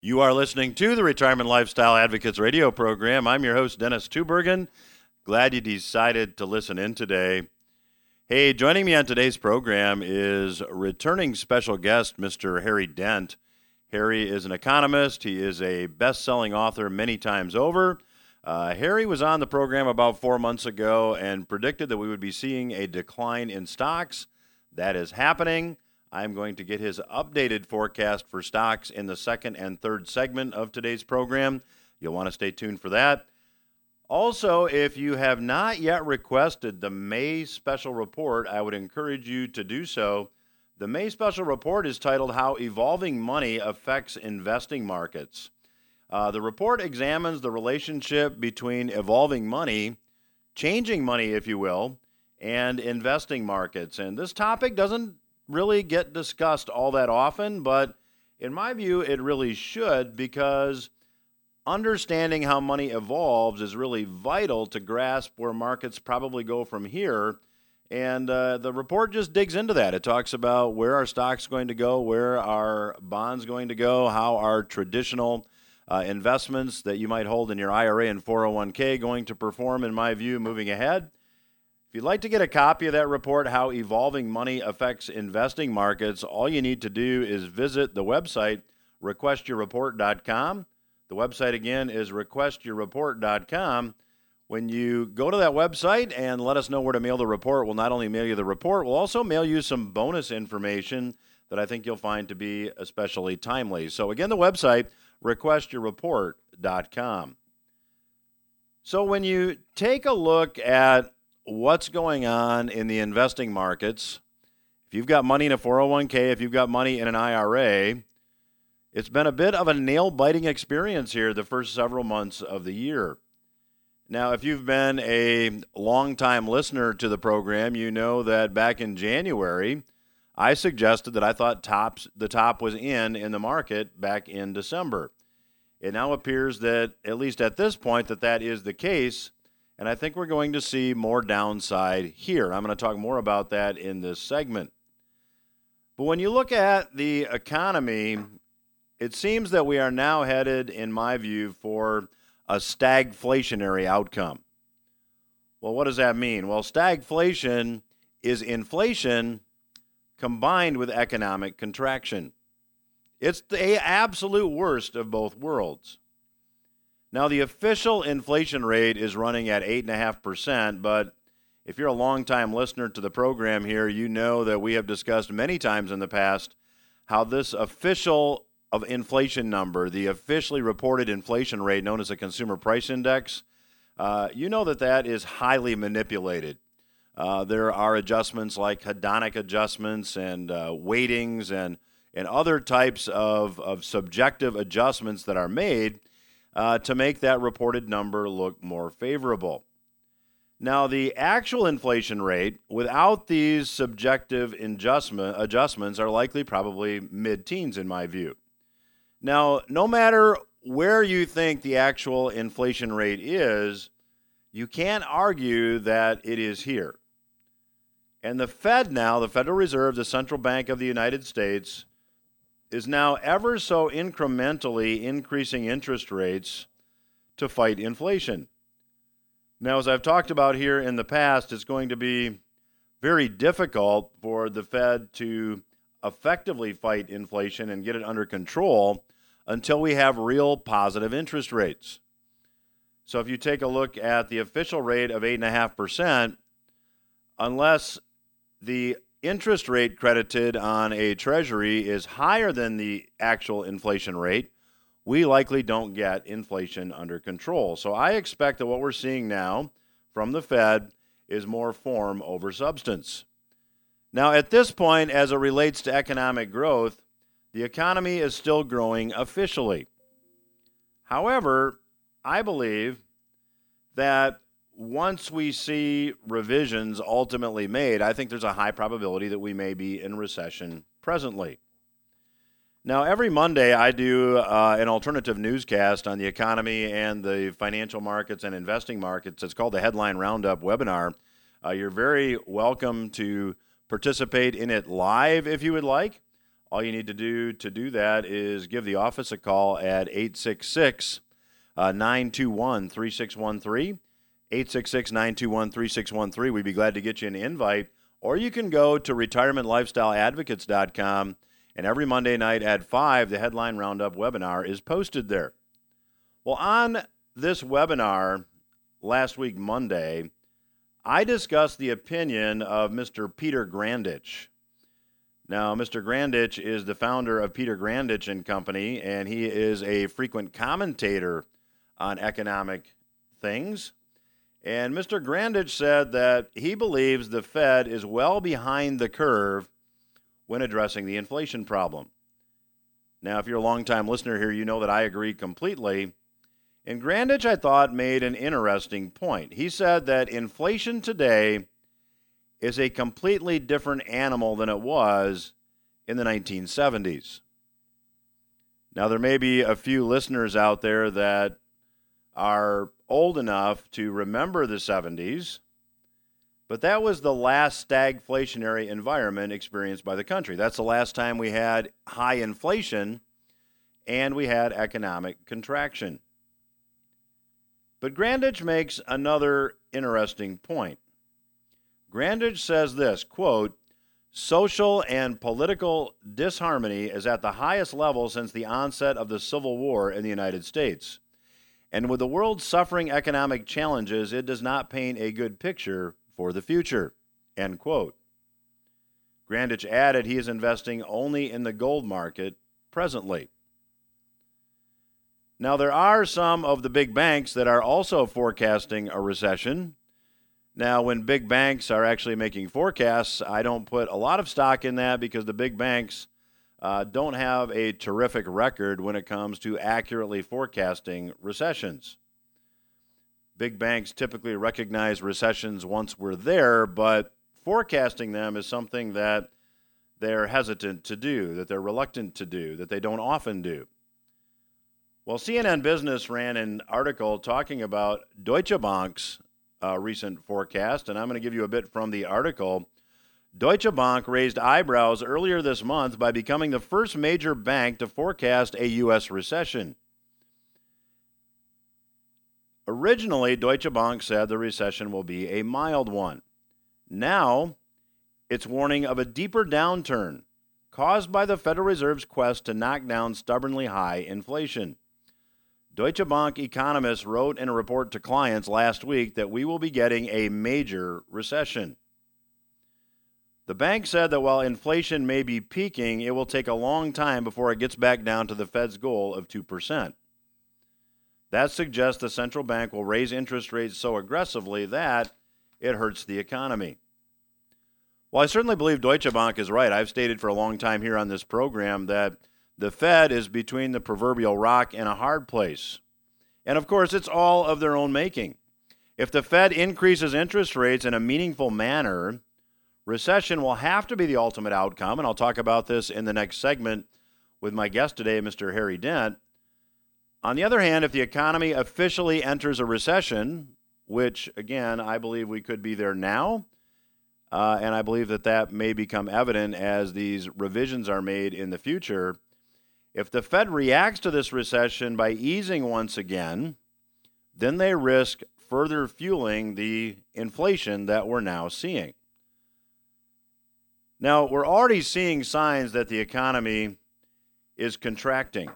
You are listening to the Retirement Lifestyle Advocates radio program. I'm your host, Dennis Tubbergen. Glad you decided to listen in today. Hey, joining me on today's program is returning special guest, Mr. Harry Dent. Harry is an economist, he is a best selling author many times over. Uh, Harry was on the program about four months ago and predicted that we would be seeing a decline in stocks. That is happening. I'm going to get his updated forecast for stocks in the second and third segment of today's program. You'll want to stay tuned for that. Also, if you have not yet requested the May special report, I would encourage you to do so. The May special report is titled How Evolving Money Affects Investing Markets. Uh, the report examines the relationship between evolving money, changing money, if you will, and investing markets. And this topic doesn't really get discussed all that often, but in my view, it really should because understanding how money evolves is really vital to grasp where markets probably go from here. And uh, the report just digs into that. It talks about where our stocks going to go, where our bonds going to go, how our traditional uh, investments that you might hold in your IRA and 401k going to perform, in my view, moving ahead. If you'd like to get a copy of that report, How Evolving Money Affects Investing Markets, all you need to do is visit the website, requestyourreport.com. The website again is requestyourreport.com. When you go to that website and let us know where to mail the report, we'll not only mail you the report, we'll also mail you some bonus information that I think you'll find to be especially timely. So, again, the website, requestyourreport.com. So, when you take a look at what's going on in the investing markets. If you've got money in a 401k, if you've got money in an IRA, it's been a bit of a nail biting experience here the first several months of the year. Now, if you've been a long-time listener to the program, you know that back in January, I suggested that I thought tops the top was in in the market back in December. It now appears that at least at this point that that is the case and I think we're going to see more downside here. I'm going to talk more about that in this segment. But when you look at the economy, it seems that we are now headed, in my view, for a stagflationary outcome. Well, what does that mean? Well, stagflation is inflation combined with economic contraction. It's the absolute worst of both worlds. Now, the official inflation rate is running at 8.5%, but if you're a longtime listener to the program here, you know that we have discussed many times in the past how this official of inflation number, the officially reported inflation rate known as the consumer price index, uh, you know that that is highly manipulated. Uh, there are adjustments like hedonic adjustments and uh, weightings and, and other types of, of subjective adjustments that are made uh, to make that reported number look more favorable. Now, the actual inflation rate without these subjective adjustment, adjustments are likely probably mid teens, in my view. Now, no matter where you think the actual inflation rate is, you can't argue that it is here. And the Fed now, the Federal Reserve, the central bank of the United States, is now ever so incrementally increasing interest rates to fight inflation. Now, as I've talked about here in the past, it's going to be very difficult for the Fed to effectively fight inflation and get it under control until we have real positive interest rates. So, if you take a look at the official rate of 8.5%, unless the interest rate credited on a treasury is higher than the actual inflation rate, we likely don't get inflation under control. So I expect that what we're seeing now from the Fed is more form over substance. Now, at this point, as it relates to economic growth, the economy is still growing officially. However, I believe that once we see revisions ultimately made, I think there's a high probability that we may be in recession presently. Now, every Monday, I do uh, an alternative newscast on the economy and the financial markets and investing markets. It's called the Headline Roundup webinar. Uh, you're very welcome to participate in it live if you would like. All you need to do to do that is give the office a call at 866 921 3613. 866 921 3613. We'd be glad to get you an invite. Or you can go to retirementlifestyleadvocates.com, and every Monday night at 5, the Headline Roundup webinar is posted there. Well, on this webinar last week, Monday, I discussed the opinion of Mr. Peter Grandich. Now, Mr. Grandich is the founder of Peter Grandich and Company, and he is a frequent commentator on economic things. And Mr. Grandich said that he believes the Fed is well behind the curve when addressing the inflation problem. Now, if you're a longtime listener here, you know that I agree completely. And Grandich, I thought, made an interesting point. He said that inflation today is a completely different animal than it was in the 1970s. Now, there may be a few listeners out there that are old enough to remember the 70s, but that was the last stagflationary environment experienced by the country. That's the last time we had high inflation and we had economic contraction. But Grandich makes another interesting point. Grandich says this quote, social and political disharmony is at the highest level since the onset of the Civil War in the United States. And with the world suffering economic challenges, it does not paint a good picture for the future. End quote. Grandich added he is investing only in the gold market presently. Now, there are some of the big banks that are also forecasting a recession. Now, when big banks are actually making forecasts, I don't put a lot of stock in that because the big banks uh, don't have a terrific record when it comes to accurately forecasting recessions. Big banks typically recognize recessions once we're there, but forecasting them is something that they're hesitant to do, that they're reluctant to do, that they don't often do. Well, CNN Business ran an article talking about Deutsche Bank's uh, recent forecast, and I'm going to give you a bit from the article. Deutsche Bank raised eyebrows earlier this month by becoming the first major bank to forecast a U.S. recession. Originally, Deutsche Bank said the recession will be a mild one. Now, it's warning of a deeper downturn caused by the Federal Reserve's quest to knock down stubbornly high inflation. Deutsche Bank economists wrote in a report to clients last week that we will be getting a major recession. The bank said that while inflation may be peaking, it will take a long time before it gets back down to the Fed's goal of 2%. That suggests the central bank will raise interest rates so aggressively that it hurts the economy. Well, I certainly believe Deutsche Bank is right. I've stated for a long time here on this program that the Fed is between the proverbial rock and a hard place. And of course, it's all of their own making. If the Fed increases interest rates in a meaningful manner, Recession will have to be the ultimate outcome, and I'll talk about this in the next segment with my guest today, Mr. Harry Dent. On the other hand, if the economy officially enters a recession, which again, I believe we could be there now, uh, and I believe that that may become evident as these revisions are made in the future. If the Fed reacts to this recession by easing once again, then they risk further fueling the inflation that we're now seeing. Now, we're already seeing signs that the economy is contracting.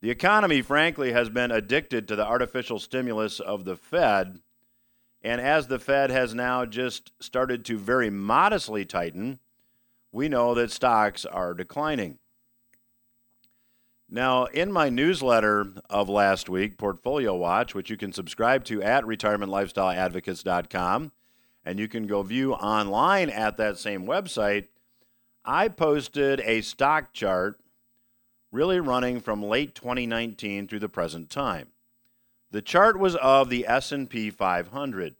The economy, frankly, has been addicted to the artificial stimulus of the Fed. And as the Fed has now just started to very modestly tighten, we know that stocks are declining. Now, in my newsletter of last week, Portfolio Watch, which you can subscribe to at retirementlifestyleadvocates.com, and you can go view online at that same website. I posted a stock chart really running from late 2019 through the present time. The chart was of the S&P 500.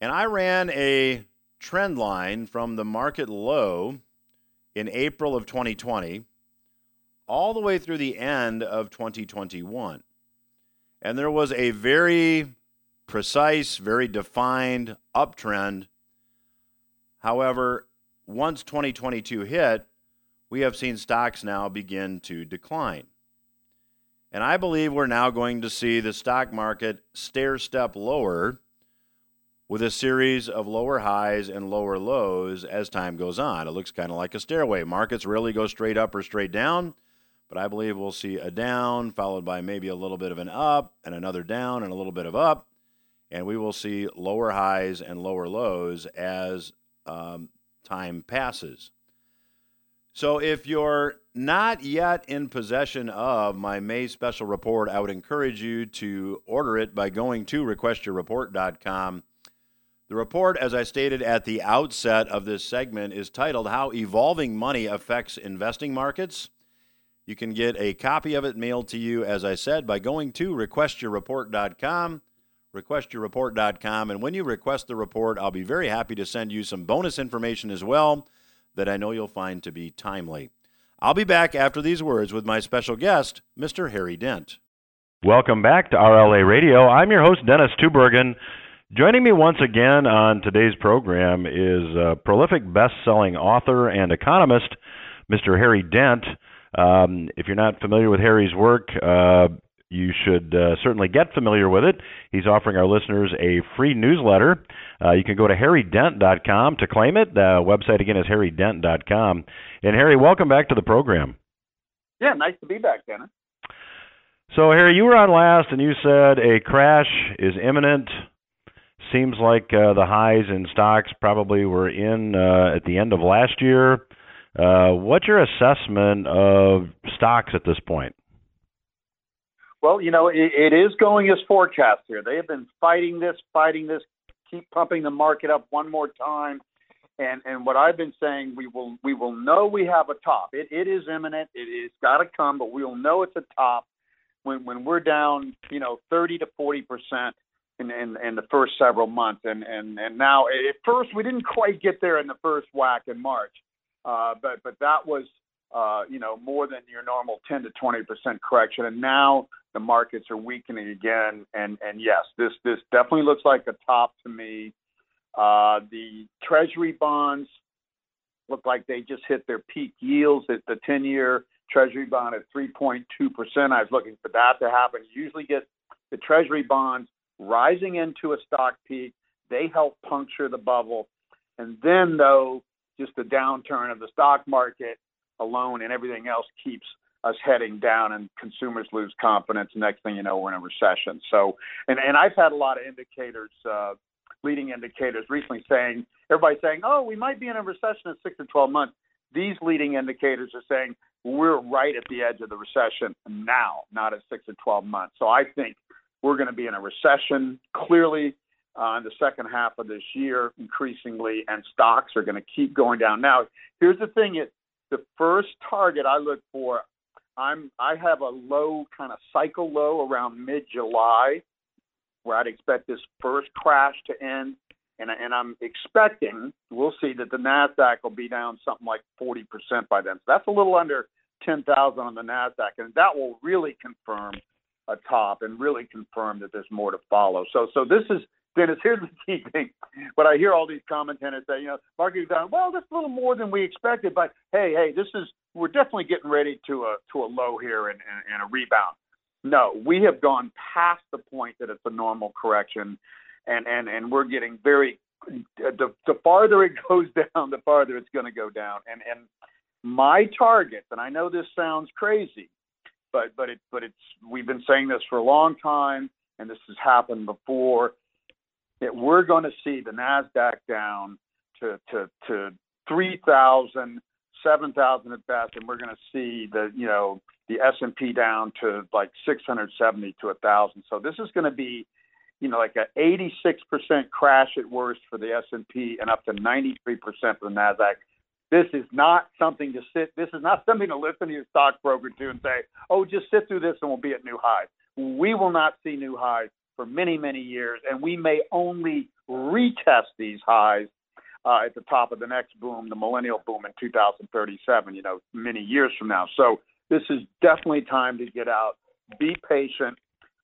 And I ran a trend line from the market low in April of 2020 all the way through the end of 2021. And there was a very precise, very defined uptrend. However, once 2022 hit, we have seen stocks now begin to decline. And I believe we're now going to see the stock market stair step lower with a series of lower highs and lower lows as time goes on. It looks kind of like a stairway. Markets rarely go straight up or straight down, but I believe we'll see a down followed by maybe a little bit of an up and another down and a little bit of up. And we will see lower highs and lower lows as um, time passes. So if you're not yet in possession of my May special report, I would encourage you to order it by going to requestyourreport.com. The report, as I stated at the outset of this segment, is titled How Evolving Money Affects Investing Markets. You can get a copy of it mailed to you, as I said, by going to requestyourreport.com. Requestyourreport.com. And when you request the report, I'll be very happy to send you some bonus information as well that I know you'll find to be timely. I'll be back after these words with my special guest, Mr. Harry Dent. Welcome back to RLA Radio. I'm your host, Dennis Tubbergen. Joining me once again on today's program is a prolific best selling author and economist, Mr. Harry Dent. Um, if you're not familiar with Harry's work, uh, you should uh, certainly get familiar with it. He's offering our listeners a free newsletter. Uh, you can go to harrydent.com to claim it. The website again is harrydent.com. And Harry, welcome back to the program. Yeah, nice to be back, Dennis. So, Harry, you were on last and you said a crash is imminent. Seems like uh, the highs in stocks probably were in uh, at the end of last year. Uh, what's your assessment of stocks at this point? Well, you know, it, it is going as forecast here. They have been fighting this, fighting this, keep pumping the market up one more time. And and what I've been saying, we will we will know we have a top. It it is imminent. It is got to come, but we will know it's a top when when we're down, you know, 30 to 40 percent in, in in the first several months. And and and now at first we didn't quite get there in the first whack in March, uh, but but that was uh, you know more than your normal 10 to 20 percent correction. And now the markets are weakening again. And and yes, this this definitely looks like a top to me. Uh, the Treasury bonds look like they just hit their peak yields at the 10-year Treasury bond at 3.2 percent. I was looking for that to happen. You usually get the Treasury bonds rising into a stock peak. They help puncture the bubble, and then though, just the downturn of the stock market alone and everything else keeps us heading down and consumers lose confidence. Next thing you know, we're in a recession. So, and, and I've had a lot of indicators, uh, leading indicators recently saying, everybody saying, oh, we might be in a recession in six to 12 months. These leading indicators are saying we're right at the edge of the recession now, not at six to 12 months. So I think we're going to be in a recession clearly uh, in the second half of this year, increasingly, and stocks are going to keep going down. Now, here's the thing: it, the first target I look for I'm I have a low kind of cycle low around mid July, where I'd expect this first crash to end, and and I'm expecting we'll see that the Nasdaq will be down something like 40% by then. So that's a little under 10,000 on the Nasdaq, and that will really confirm a top and really confirm that there's more to follow. So so this is Dennis, here's the key thing. But I hear all these commentators say, you know, market's down. Well, that's a little more than we expected, but hey, hey, this is we're definitely getting ready to a to a low here and, and, and a rebound. No, we have gone past the point that it's a normal correction, and and and we're getting very the the farther it goes down, the farther it's going to go down. And and my target, and I know this sounds crazy, but but it but it's we've been saying this for a long time, and this has happened before that we're going to see the Nasdaq down to to to three thousand, seven thousand at best, and we're going to see the you know the S and P down to like 670 to a thousand. So this is going to be you know like a 86% crash at worst for the S&P and up to 93% for the Nasdaq. This is not something to sit. This is not something to listen to your stockbroker to and say, "Oh, just sit through this and we'll be at new highs." We will not see new highs for many, many years, and we may only retest these highs uh, at the top of the next boom, the millennial boom in 2037, you know, many years from now. So this is definitely time to get out. Be patient.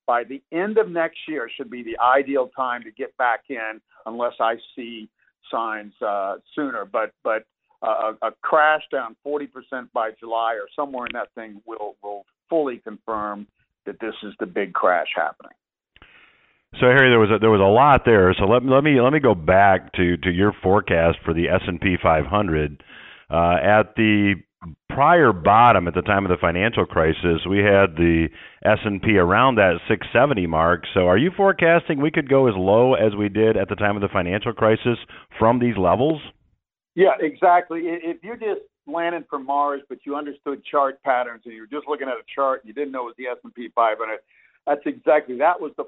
By the end of next year should be the ideal time to get back in, unless I see signs uh, sooner. But but a, a crash down 40% by July or somewhere in that thing will will fully confirm that this is the big crash happening. So Harry, there was a, there was a lot there. So let let me let me go back to to your forecast for the S and P 500. Uh, at the prior bottom at the time of the financial crisis, we had the S&P around that 670 mark. So are you forecasting we could go as low as we did at the time of the financial crisis from these levels? Yeah, exactly. If you just landed from Mars, but you understood chart patterns and you were just looking at a chart and you didn't know it was the S&P 500, that's exactly that was the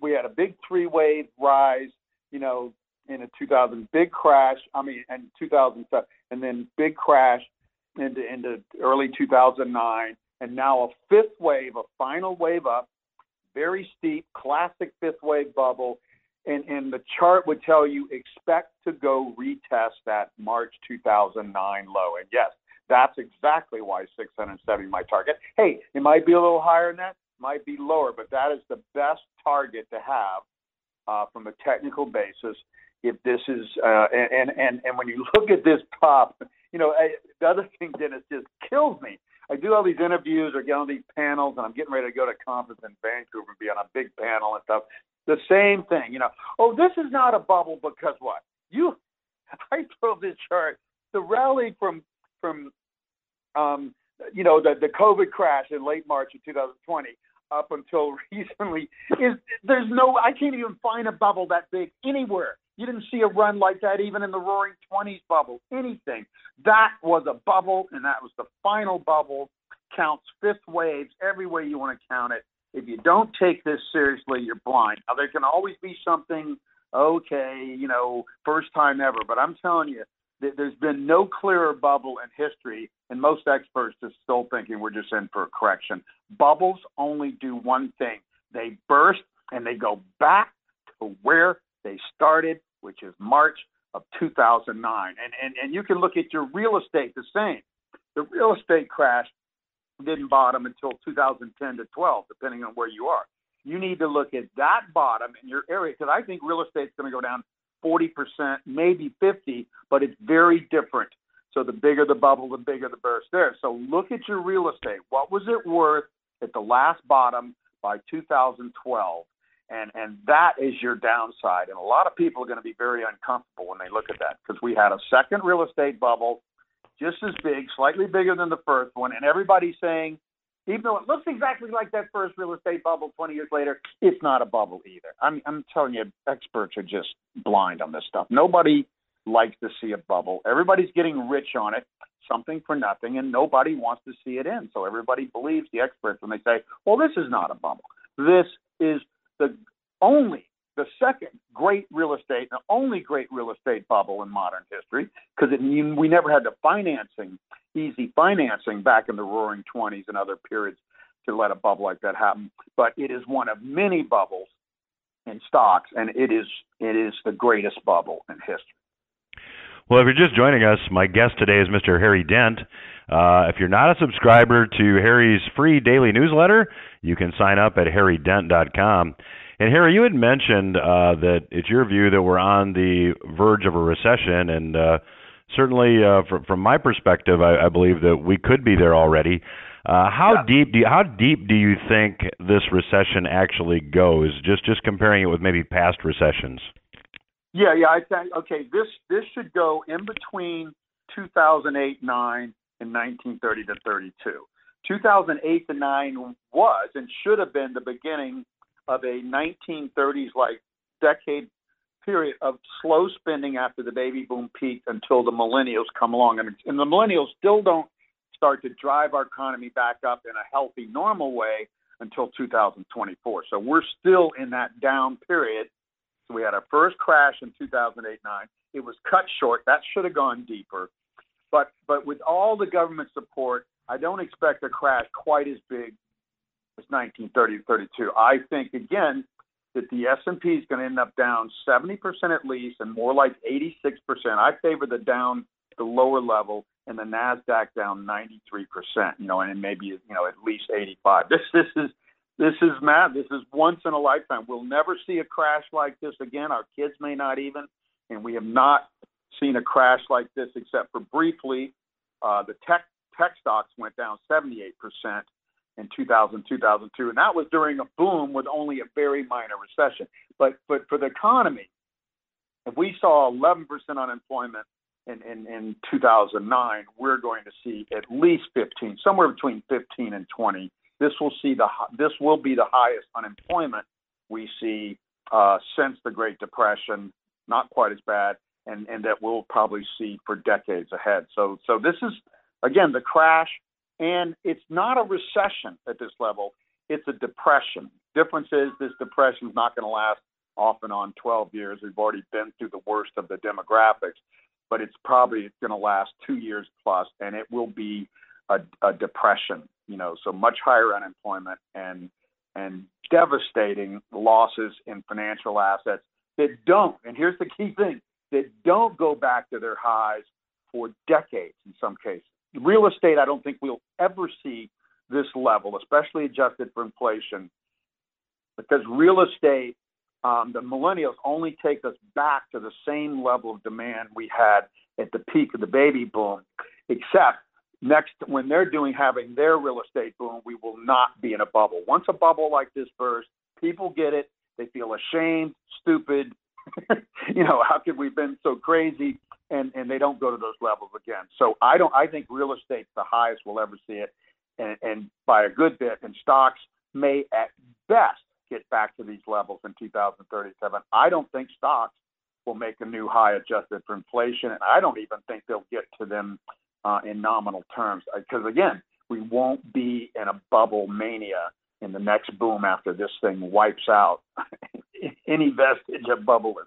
we had a big three wave rise, you know, in a 2000 big crash. I mean, and 2007, and then big crash into into early 2009, and now a fifth wave, a final wave up, very steep, classic fifth wave bubble. And, and the chart would tell you expect to go retest that March 2009 low. And yes, that's exactly why 670 my target. Hey, it might be a little higher than that, might be lower, but that is the best target to have uh, from a technical basis. If this is uh, and and and when you look at this pop, you know I, the other thing, Dennis, just kills me. I do all these interviews or get on these panels, and I'm getting ready to go to a conference in Vancouver and be on a big panel and stuff. The same thing, you know. Oh, this is not a bubble because what? You, I throw this chart. The rally from from um, you know the the COVID crash in late March of 2020 up until recently is there's no I can't even find a bubble that big anywhere. You didn't see a run like that even in the Roaring Twenties bubble. Anything that was a bubble, and that was the final bubble. Counts fifth waves every way you want to count it. If you don't take this seriously, you're blind. Now there can always be something okay, you know, first time ever. But I'm telling you, there's been no clearer bubble in history, and most experts are still thinking we're just in for a correction. Bubbles only do one thing they burst and they go back to where they started, which is March of 2009. And, and, and you can look at your real estate the same. The real estate crash didn't bottom until 2010 to 12, depending on where you are. You need to look at that bottom in your area because I think real estate's going to go down 40%, maybe 50, but it's very different. So the bigger the bubble, the bigger the burst there. So look at your real estate. What was it worth at the last bottom by 2012? And and that is your downside. And a lot of people are going to be very uncomfortable when they look at that because we had a second real estate bubble, just as big, slightly bigger than the first one, and everybody's saying even though it looks exactly like that first real estate bubble 20 years later, it's not a bubble either. I'm, I'm telling you, experts are just blind on this stuff. Nobody likes to see a bubble. Everybody's getting rich on it, something for nothing, and nobody wants to see it in. So everybody believes the experts when they say, well, this is not a bubble. This is the only the second great real estate, the only great real estate bubble in modern history, because we never had the financing, easy financing back in the roaring 20s and other periods to let a bubble like that happen. But it is one of many bubbles in stocks, and it is it is the greatest bubble in history. Well, if you're just joining us, my guest today is Mr. Harry Dent. Uh, if you're not a subscriber to Harry's free daily newsletter, you can sign up at harrydent.com. And Harry, you had mentioned uh, that it's your view that we're on the verge of a recession, and uh, certainly uh, from, from my perspective, I, I believe that we could be there already. Uh, how yeah. deep do you, how deep do you think this recession actually goes? Just just comparing it with maybe past recessions. Yeah, yeah. I think okay. This this should go in between 2008 nine and 1930 to 32. 2008 to nine was and should have been the beginning of a 1930s like decade period of slow spending after the baby boom peaked until the millennials come along. And, and the millennials still don't start to drive our economy back up in a healthy, normal way until 2024. So we're still in that down period. So we had our first crash in 2008 9. It was cut short. That should have gone deeper. But but with all the government support, I don't expect a crash quite as big was 1930 to 32. I think again that the S&P is going to end up down 70% at least, and more like 86%. I favor the down the lower level, and the Nasdaq down 93%. You know, and maybe you know at least 85. This this is this is mad. This is once in a lifetime. We'll never see a crash like this again. Our kids may not even, and we have not seen a crash like this except for briefly. Uh, the tech tech stocks went down 78% in 2000, 2002, and that was during a boom with only a very minor recession. But but for the economy, if we saw 11% unemployment in, in, in 2009, we're going to see at least 15, somewhere between 15 and 20. This will see the this will be the highest unemployment we see uh, since the Great Depression. Not quite as bad, and and that we'll probably see for decades ahead. So so this is again the crash, and it's not a recession at this level. It's a depression. Difference is this depression is not going to last off and on 12 years. We've already been through the worst of the demographics, but it's probably going to last two years plus, and it will be a, a depression. You know, so much higher unemployment and and devastating losses in financial assets that don't. And here's the key thing: that don't go back to their highs for decades in some cases. Real estate, I don't think we'll ever see this level, especially adjusted for inflation, because real estate um, the millennials only take us back to the same level of demand we had at the peak of the baby boom, except next when they're doing having their real estate boom, we will not be in a bubble. Once a bubble like this bursts, people get it. They feel ashamed, stupid. you know, how could we have been so crazy? And and they don't go to those levels again. So I don't. I think real estate's the highest we'll ever see it, and, and by a good bit. And stocks may at best get back to these levels in 2037. I don't think stocks will make a new high adjusted for inflation, and I don't even think they'll get to them uh, in nominal terms. Because again, we won't be in a bubble mania in the next boom after this thing wipes out any vestige of bubbleism.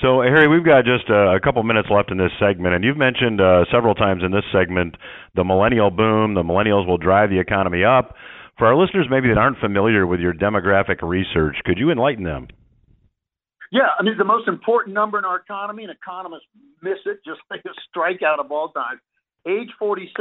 So, Harry, we've got just uh, a couple minutes left in this segment, and you've mentioned uh, several times in this segment the millennial boom. The millennials will drive the economy up. For our listeners maybe that aren't familiar with your demographic research, could you enlighten them? Yeah, I mean the most important number in our economy, and economists miss it just like a strikeout of all time. Age 46,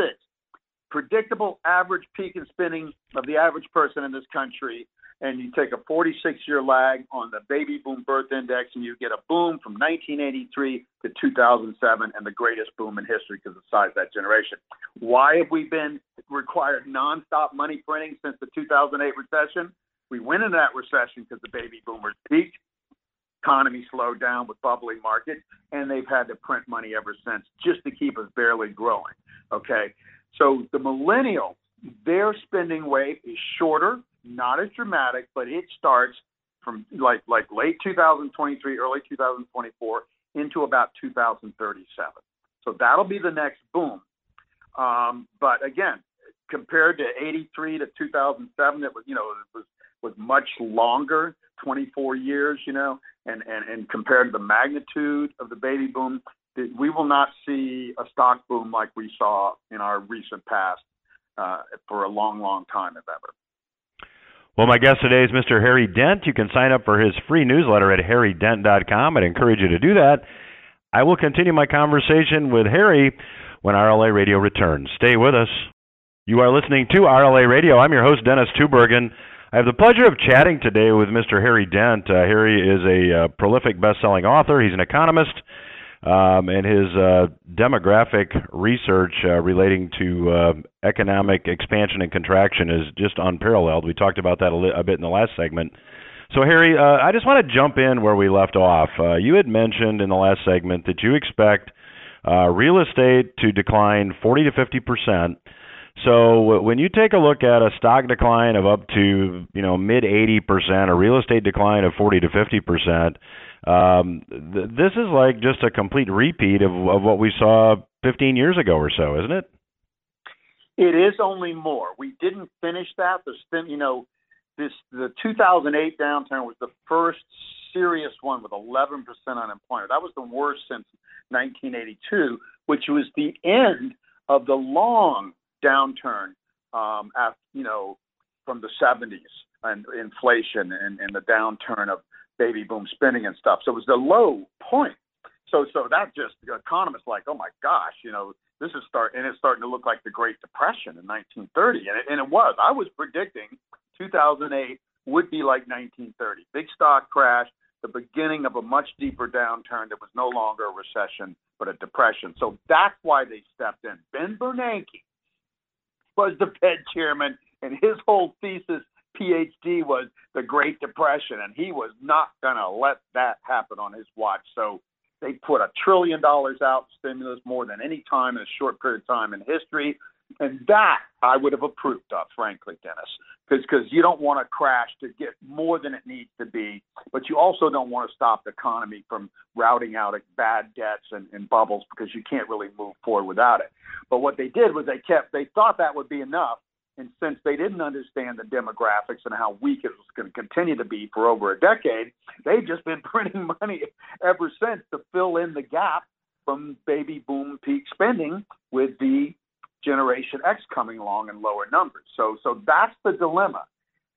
predictable average peak in spending of the average person in this country and you take a 46 year lag on the baby boom birth index, and you get a boom from 1983 to 2007, and the greatest boom in history because of the size of that generation. Why have we been required nonstop money printing since the 2008 recession? We went into that recession because the baby boomers peaked, economy slowed down with bubbling markets, and they've had to print money ever since just to keep us barely growing. Okay, so the millennials, their spending wave is shorter not as dramatic, but it starts from like like late 2023, early 2024 into about 2037. So that'll be the next boom. Um, but again, compared to 83 to 2007, it was you know it was was much longer, 24 years, you know, and and and compared to the magnitude of the baby boom, we will not see a stock boom like we saw in our recent past uh, for a long, long time, if ever. Well, my guest today is Mr. Harry Dent. You can sign up for his free newsletter at harrydent.com. I'd encourage you to do that. I will continue my conversation with Harry when RLA Radio returns. Stay with us. You are listening to RLA Radio. I'm your host, Dennis Tubbergen. I have the pleasure of chatting today with Mr. Harry Dent. Uh, Harry is a uh, prolific best-selling author. He's an economist um, and his uh, demographic research uh, relating to uh, economic expansion and contraction is just unparalleled. We talked about that a, li- a bit in the last segment. So, Harry, uh, I just want to jump in where we left off. Uh, you had mentioned in the last segment that you expect uh, real estate to decline 40 to 50 percent. So when you take a look at a stock decline of up to you know mid 80 percent, a real estate decline of 40 to 50 percent, um, th- this is like just a complete repeat of, of what we saw 15 years ago or so, isn't it? It is only more. We didn't finish that. The you know, this the 2008 downturn was the first serious one with 11% unemployment. That was the worst since 1982, which was the end of the long downturn um, after you know from the 70s and inflation and, and the downturn of baby boom spending and stuff. So it was the low point. So so that just economists like, oh my gosh, you know, this is start and it's starting to look like the Great Depression in 1930, and it, and it was. I was predicting 2008 would be like 1930, big stock crash, the beginning of a much deeper downturn that was no longer a recession but a depression. So that's why they stepped in. Ben Bernanke was the Fed chairman, and his whole thesis PhD was the Great Depression, and he was not going to let that happen on his watch. So they put a trillion dollars out stimulus more than any time in a short period of time in history. And that I would have approved of, frankly, Dennis, because you don't want to crash to get more than it needs to be, but you also don't want to stop the economy from routing out bad debts and, and bubbles because you can't really move forward without it. But what they did was they kept, they thought that would be enough. And since they didn't understand the demographics and how weak it was going to continue to be for over a decade, they've just been printing money ever since to fill in the gap from baby boom peak spending with the Generation X coming along in lower numbers. So, so that's the dilemma.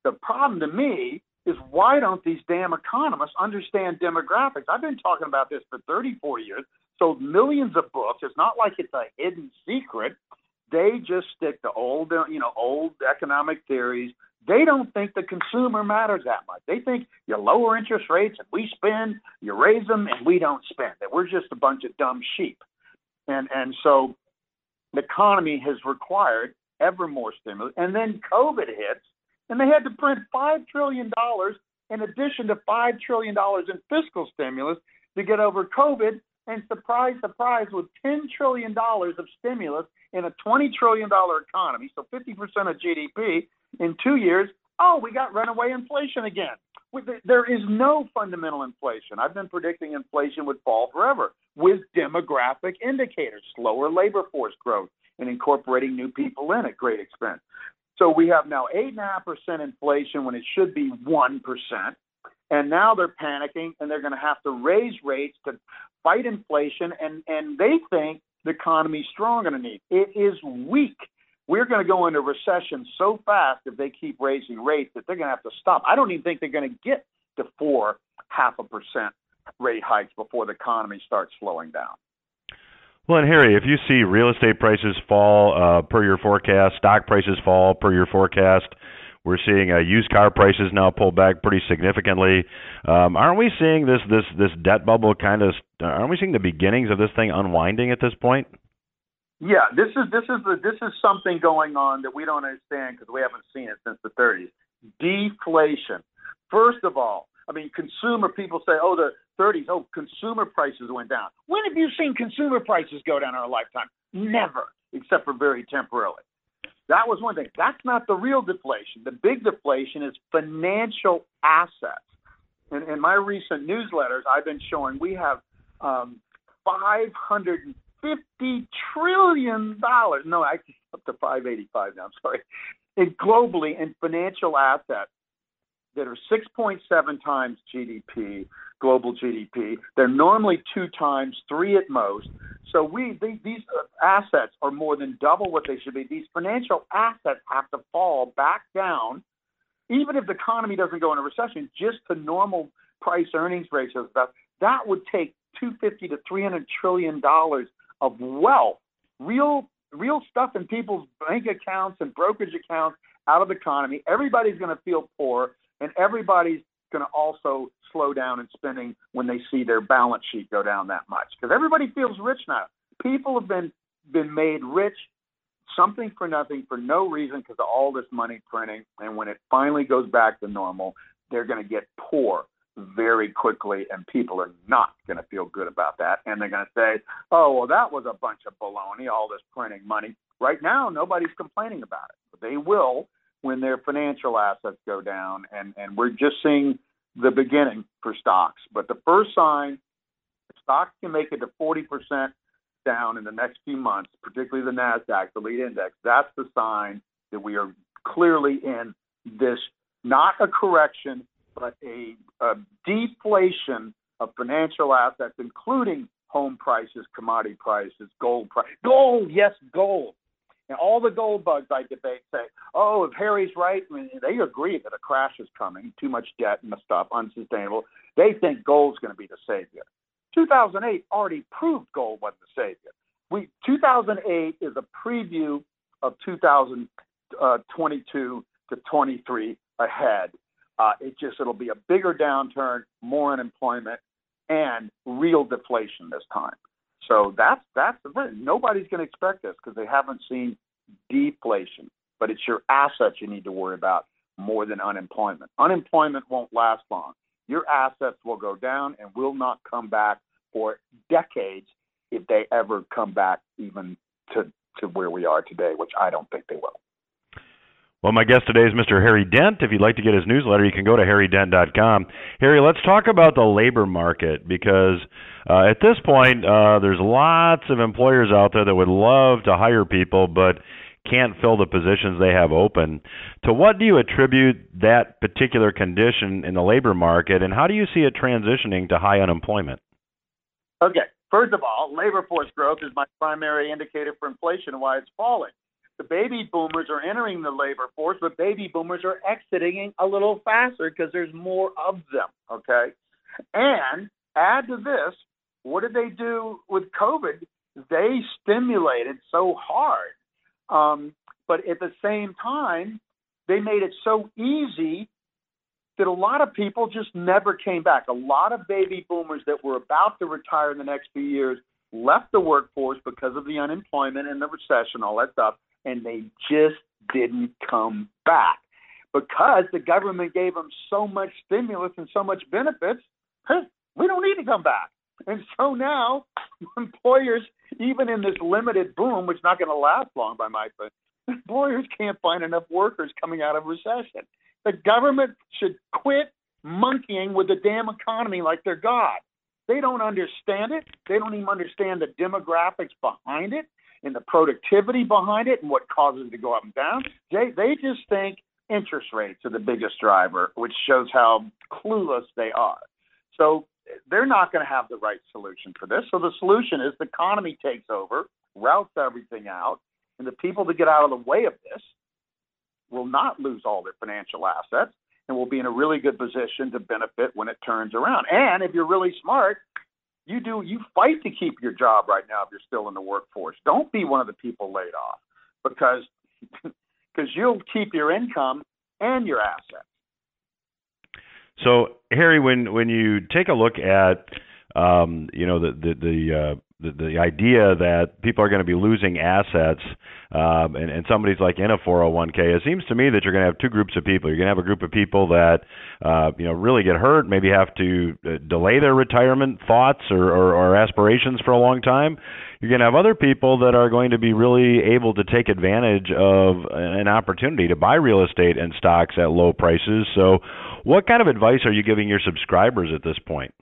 The problem to me is why don't these damn economists understand demographics? I've been talking about this for 34 years, sold millions of books. It's not like it's a hidden secret. They just stick to old, you know, old economic theories. They don't think the consumer matters that much. They think you lower interest rates and we spend, you raise them and we don't spend. That we're just a bunch of dumb sheep. And and so the economy has required ever more stimulus. And then COVID hits, and they had to print $5 trillion in addition to $5 trillion in fiscal stimulus to get over COVID. And surprise, surprise, with $10 trillion of stimulus in a $20 trillion economy, so 50% of GDP in two years, oh, we got runaway inflation again. There is no fundamental inflation. I've been predicting inflation would fall forever with demographic indicators, slower labor force growth, and incorporating new people in at great expense. So we have now 8.5% inflation when it should be 1%. And now they're panicking and they're going to have to raise rates to fight inflation. And, and they think the economy's strong underneath. It is weak. We're going to go into recession so fast if they keep raising rates that they're going to have to stop. I don't even think they're going to get to four half a percent rate hikes before the economy starts slowing down. Well, and Harry, if you see real estate prices fall uh, per your forecast, stock prices fall per your forecast, we're seeing uh, used car prices now pull back pretty significantly. Um, aren't we seeing this this this debt bubble kind of? Aren't we seeing the beginnings of this thing unwinding at this point? Yeah, this is this is the, this is something going on that we don't understand because we haven't seen it since the 30s. Deflation. First of all, I mean, consumer people say, oh, the 30s, oh, consumer prices went down. When have you seen consumer prices go down in our lifetime? Never, except for very temporarily. That was one thing. That's not the real deflation. The big deflation is financial assets. In, in my recent newsletters, I've been showing we have um, 550 trillion dollars. No, actually up to 585 now. I'm sorry. Globally in financial assets that are 6.7 times GDP, global GDP. They're normally two times, three at most. So we these uh, assets are more than double what they should be. These financial assets have to fall back down, even if the economy doesn't go into recession, just to normal price earnings ratios. That that would take 250 to 300 trillion dollars of wealth, real real stuff in people's bank accounts and brokerage accounts out of the economy. Everybody's going to feel poor, and everybody's going to also slow down in spending when they see their balance sheet go down that much because everybody feels rich now. People have been been made rich something for nothing for no reason because of all this money printing. And when it finally goes back to normal they're going to get poor very quickly and people are not going to feel good about that. And they're going to say oh well that was a bunch of baloney all this printing money. Right now nobody's complaining about it but they will when their financial assets go down and and we're just seeing the beginning for stocks. But the first sign, stocks can make it to 40% down in the next few months, particularly the NASDAQ, the lead index, that's the sign that we are clearly in this, not a correction, but a, a deflation of financial assets, including home prices, commodity prices, gold price. Gold, yes, gold. And all the gold bugs I debate say, oh, if Harry's right, I mean, they agree that a crash is coming, too much debt and the stuff, unsustainable. They think gold's going to be the savior. 2008 already proved gold wasn't the savior. We 2008 is a preview of 2022 uh, to 23 ahead. uh, it just it'll be a bigger downturn, more unemployment, and real deflation this time. So that's that's the nobody's going to expect this because they haven't seen deflation. But it's your assets you need to worry about more than unemployment. Unemployment won't last long. Your assets will go down and will not come back for decades if they ever come back even to to where we are today, which I don't think they will. Well, my guest today is Mr. Harry Dent. If you'd like to get his newsletter, you can go to harrydent.com. Harry, let's talk about the labor market because uh, at this point, uh, there's lots of employers out there that would love to hire people, but can't fill the positions they have open. To what do you attribute that particular condition in the labor market, and how do you see it transitioning to high unemployment? Okay, first of all, labor force growth is my primary indicator for inflation and why it's falling the baby boomers are entering the labor force, but baby boomers are exiting a little faster because there's more of them. Okay. And add to this, what did they do with COVID? They stimulated so hard. Um, but at the same time, they made it so easy that a lot of people just never came back. A lot of baby boomers that were about to retire in the next few years left the workforce because of the unemployment and the recession, all that stuff and they just didn't come back because the government gave them so much stimulus and so much benefits. We don't need to come back. And so now employers, even in this limited boom, which is not going to last long by my opinion, employers can't find enough workers coming out of recession. The government should quit monkeying with the damn economy like they're God. They don't understand it. They don't even understand the demographics behind it and the productivity behind it and what causes it to go up and down. They they just think interest rates are the biggest driver, which shows how clueless they are. So they're not going to have the right solution for this. So the solution is the economy takes over, routes everything out, and the people that get out of the way of this will not lose all their financial assets and will be in a really good position to benefit when it turns around. And if you're really smart, you do you fight to keep your job right now if you're still in the workforce. Don't be one of the people laid off because because you'll keep your income and your assets. So Harry, when when you take a look at um, you know the the the, uh, the the idea that people are going to be losing assets, um, and, and somebody's like in a 401k, it seems to me that you're going to have two groups of people. You're going to have a group of people that uh, you know really get hurt, maybe have to uh, delay their retirement thoughts or, or, or aspirations for a long time. You're going to have other people that are going to be really able to take advantage of an opportunity to buy real estate and stocks at low prices. So, what kind of advice are you giving your subscribers at this point?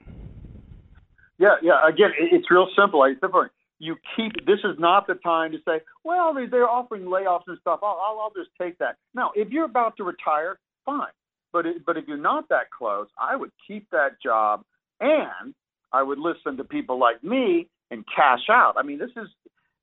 Yeah, yeah. Again, it's real simple. It's different. You keep. This is not the time to say, "Well, they're offering layoffs and stuff. I'll, I'll, I'll just take that." Now, if you're about to retire, fine. But it, but if you're not that close, I would keep that job, and I would listen to people like me and cash out. I mean, this is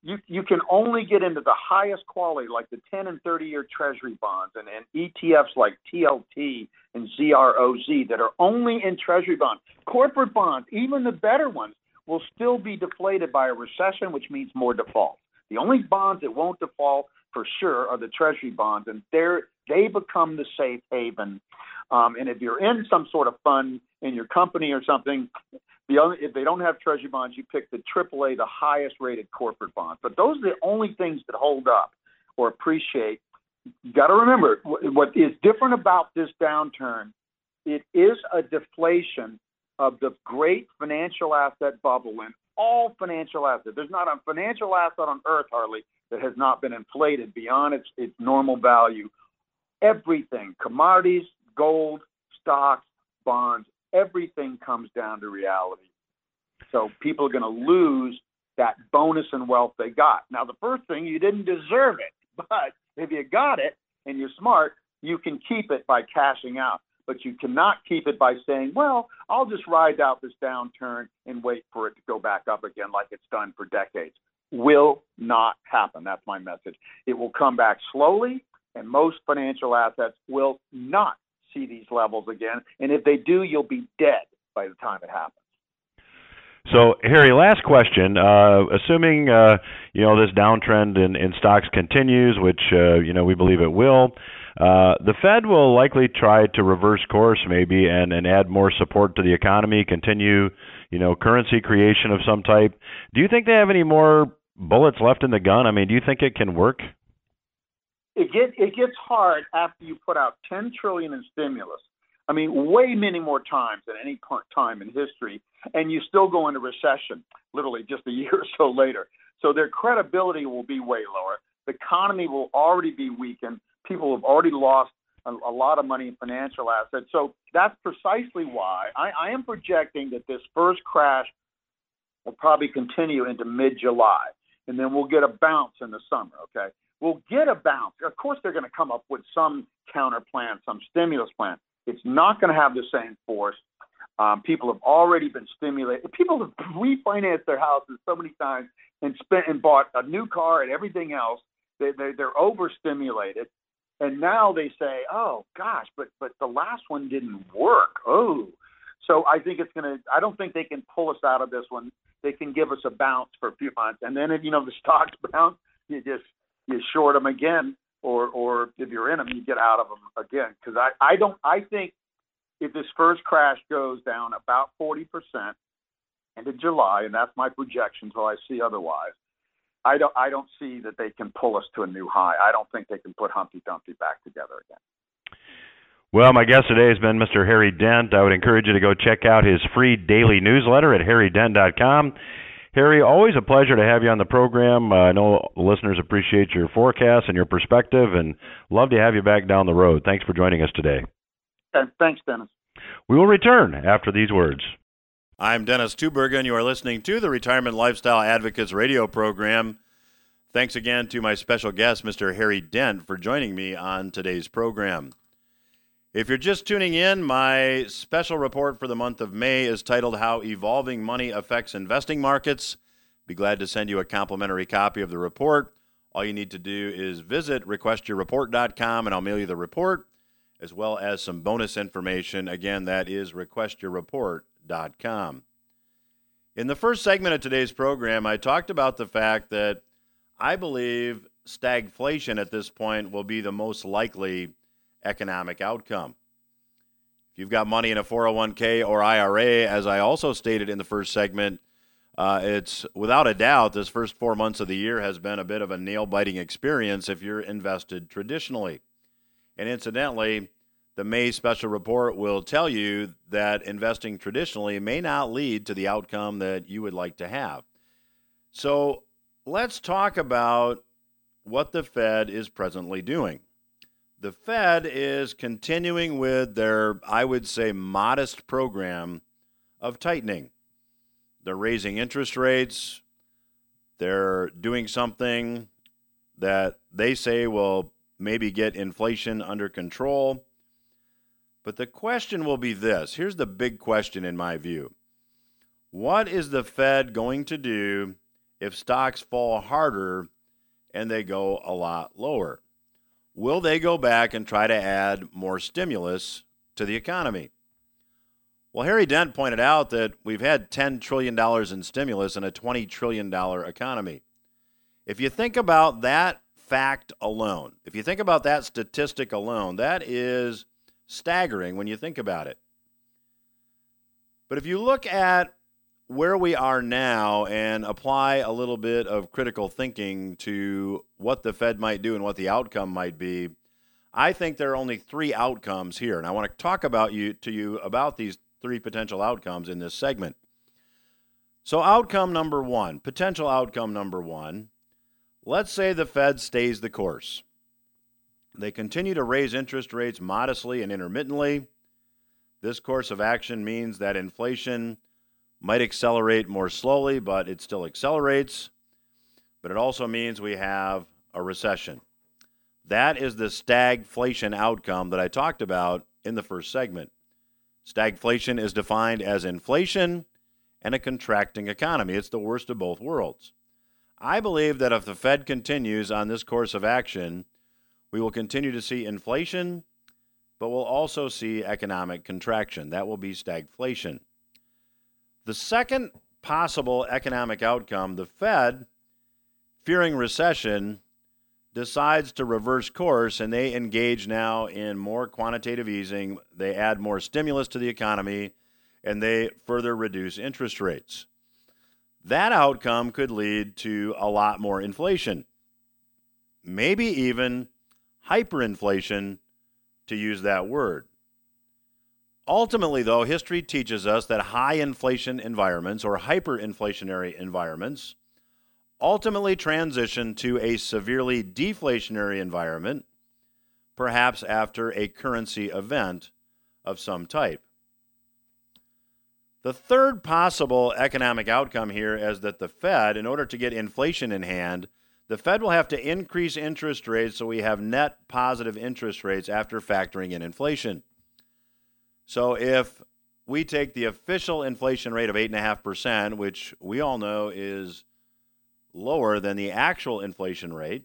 you you can only get into the highest quality, like the 10 and 30 year Treasury bonds and, and ETFs like TLT and ZROZ that are only in Treasury bonds. Corporate bonds, even the better ones, will still be deflated by a recession, which means more defaults. The only bonds that won't default for sure are the Treasury bonds, and they're they become the safe haven. Um, and if you're in some sort of fund in your company or something, the if they don't have treasury bonds, you pick the AAA, the highest rated corporate bonds. But those are the only things that hold up or appreciate. You got to remember what is different about this downturn. It is a deflation of the great financial asset bubble and all financial assets. There's not a financial asset on earth hardly that has not been inflated beyond its its normal value. Everything, commodities, gold, stocks, bonds, everything comes down to reality. So people are going to lose that bonus and wealth they got. Now, the first thing, you didn't deserve it, but if you got it and you're smart, you can keep it by cashing out. But you cannot keep it by saying, well, I'll just ride out this downturn and wait for it to go back up again like it's done for decades. Will not happen. That's my message. It will come back slowly, and most financial assets will not see these levels again. And if they do, you'll be dead by the time it happens. So, Harry, last question. Uh, assuming uh, you know this downtrend in, in stocks continues, which uh, you know we believe it will, Uh, the Fed will likely try to reverse course, maybe, and, and add more support to the economy, continue, you know, currency creation of some type. Do you think they have any more bullets left in the gun? I mean, do you think it can work? It get it gets hard after you put out 10 trillion in stimulus. I mean, way many more times than any time in history, and you still go into recession, literally just a year or so later. So their credibility will be way lower. The economy will already be weakened. People have already lost a, a lot of money in financial assets. So that's precisely why I, I am projecting that this first crash will probably continue into mid July, and then we'll get a bounce in the summer. Okay, we'll get a bounce. Of course, they're going to come up with some counter plan, some stimulus plan. It's not going to have the same force. Um, people have already been stimulated. People have refinanced their houses so many times and spent and bought a new car and everything else. They, they, they're overstimulated, and now they say, "Oh gosh, but but the last one didn't work." Oh, so I think it's gonna. I don't think they can pull us out of this one. They can give us a bounce for a few months, and then if you know the stocks bounce, you just you short them again, or or if you're in them, you get out of them again. Because I I don't I think if this first crash goes down about 40% into July, and that's my projection until I see otherwise, I don't I don't see that they can pull us to a new high. I don't think they can put Humpty Dumpty back together again. Well, my guest today has been Mr. Harry Dent. I would encourage you to go check out his free daily newsletter at harrydent.com. Harry, always a pleasure to have you on the program. Uh, I know listeners appreciate your forecast and your perspective, and love to have you back down the road. Thanks for joining us today. Thanks, Dennis. We will return after these words. I'm Dennis Tubbergen. You are listening to the Retirement Lifestyle Advocates radio program. Thanks again to my special guest, Mr. Harry Dent, for joining me on today's program. If you're just tuning in, my special report for the month of May is titled How Evolving Money Affects Investing Markets. Be glad to send you a complimentary copy of the report. All you need to do is visit requestyourreport.com and I'll mail you the report as well as some bonus information. Again, that is requestyourreport.com. In the first segment of today's program, I talked about the fact that I believe stagflation at this point will be the most likely economic outcome. If you've got money in a 401k or IRA, as I also stated in the first segment, uh, it's without a doubt this first four months of the year has been a bit of a nail biting experience if you're invested traditionally. And incidentally, the May special report will tell you that investing traditionally may not lead to the outcome that you would like to have. So let's talk about what the Fed is presently doing. The Fed is continuing with their, I would say, modest program of tightening. They're raising interest rates. They're doing something that they say will maybe get inflation under control. But the question will be this here's the big question, in my view What is the Fed going to do if stocks fall harder and they go a lot lower? Will they go back and try to add more stimulus to the economy? Well, Harry Dent pointed out that we've had $10 trillion in stimulus in a $20 trillion economy. If you think about that fact alone, if you think about that statistic alone, that is staggering when you think about it. But if you look at where we are now and apply a little bit of critical thinking to what the Fed might do and what the outcome might be, I think there are only three outcomes here. And I want to talk about you to you about these three potential outcomes in this segment. So outcome number 1, potential outcome number 1, Let's say the Fed stays the course. They continue to raise interest rates modestly and intermittently. This course of action means that inflation might accelerate more slowly, but it still accelerates. But it also means we have a recession. That is the stagflation outcome that I talked about in the first segment. Stagflation is defined as inflation and a contracting economy. It's the worst of both worlds. I believe that if the Fed continues on this course of action, we will continue to see inflation, but we'll also see economic contraction. That will be stagflation. The second possible economic outcome, the Fed, fearing recession, decides to reverse course and they engage now in more quantitative easing, they add more stimulus to the economy, and they further reduce interest rates. That outcome could lead to a lot more inflation, maybe even hyperinflation, to use that word. Ultimately, though, history teaches us that high inflation environments or hyperinflationary environments ultimately transition to a severely deflationary environment, perhaps after a currency event of some type. The third possible economic outcome here is that the Fed, in order to get inflation in hand, the Fed will have to increase interest rates so we have net positive interest rates after factoring in inflation. So if we take the official inflation rate of 8.5%, which we all know is lower than the actual inflation rate,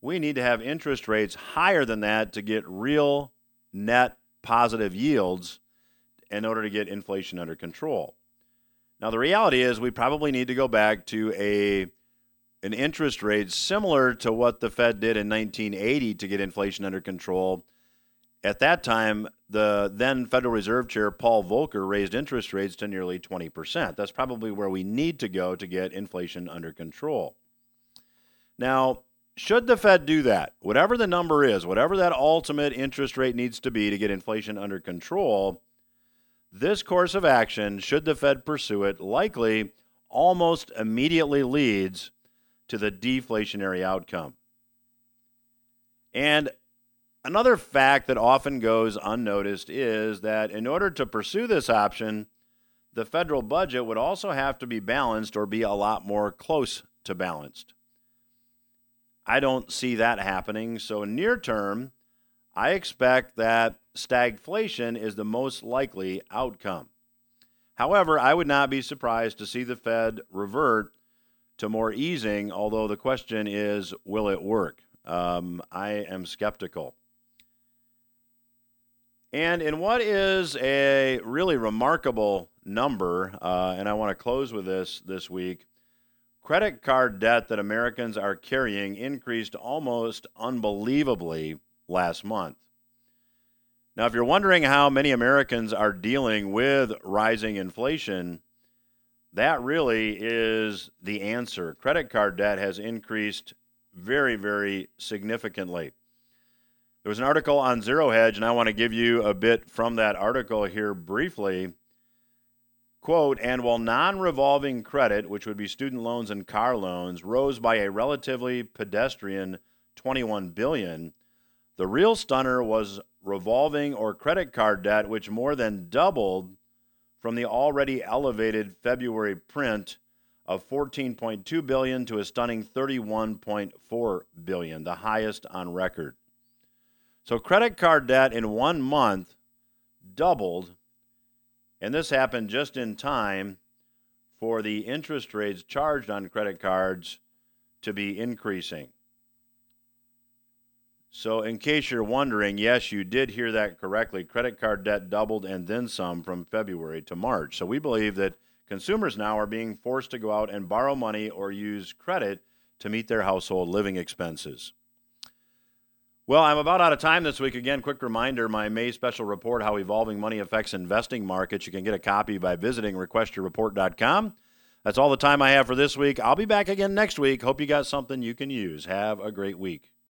we need to have interest rates higher than that to get real net positive yields in order to get inflation under control. Now the reality is we probably need to go back to a an interest rate similar to what the Fed did in 1980 to get inflation under control at that time, the then Federal Reserve Chair Paul Volcker raised interest rates to nearly 20%. That's probably where we need to go to get inflation under control. Now, should the Fed do that, whatever the number is, whatever that ultimate interest rate needs to be to get inflation under control, this course of action, should the Fed pursue it, likely almost immediately leads to the deflationary outcome. And Another fact that often goes unnoticed is that in order to pursue this option, the federal budget would also have to be balanced or be a lot more close to balanced. I don't see that happening. So, near term, I expect that stagflation is the most likely outcome. However, I would not be surprised to see the Fed revert to more easing, although the question is will it work? Um, I am skeptical. And in what is a really remarkable number, uh, and I want to close with this this week, credit card debt that Americans are carrying increased almost unbelievably last month. Now, if you're wondering how many Americans are dealing with rising inflation, that really is the answer. Credit card debt has increased very, very significantly. There was an article on Zero Hedge, and I want to give you a bit from that article here briefly. Quote, and while non revolving credit, which would be student loans and car loans, rose by a relatively pedestrian 21 billion, the real stunner was revolving or credit card debt, which more than doubled from the already elevated February print of 14.2 billion to a stunning 31.4 billion, the highest on record. So credit card debt in one month doubled, and this happened just in time for the interest rates charged on credit cards to be increasing. So, in case you're wondering, yes, you did hear that correctly. Credit card debt doubled and then some from February to March. So, we believe that consumers now are being forced to go out and borrow money or use credit to meet their household living expenses. Well, I'm about out of time this week. Again, quick reminder my May special report, How Evolving Money Affects Investing Markets. You can get a copy by visiting requestyourreport.com. That's all the time I have for this week. I'll be back again next week. Hope you got something you can use. Have a great week.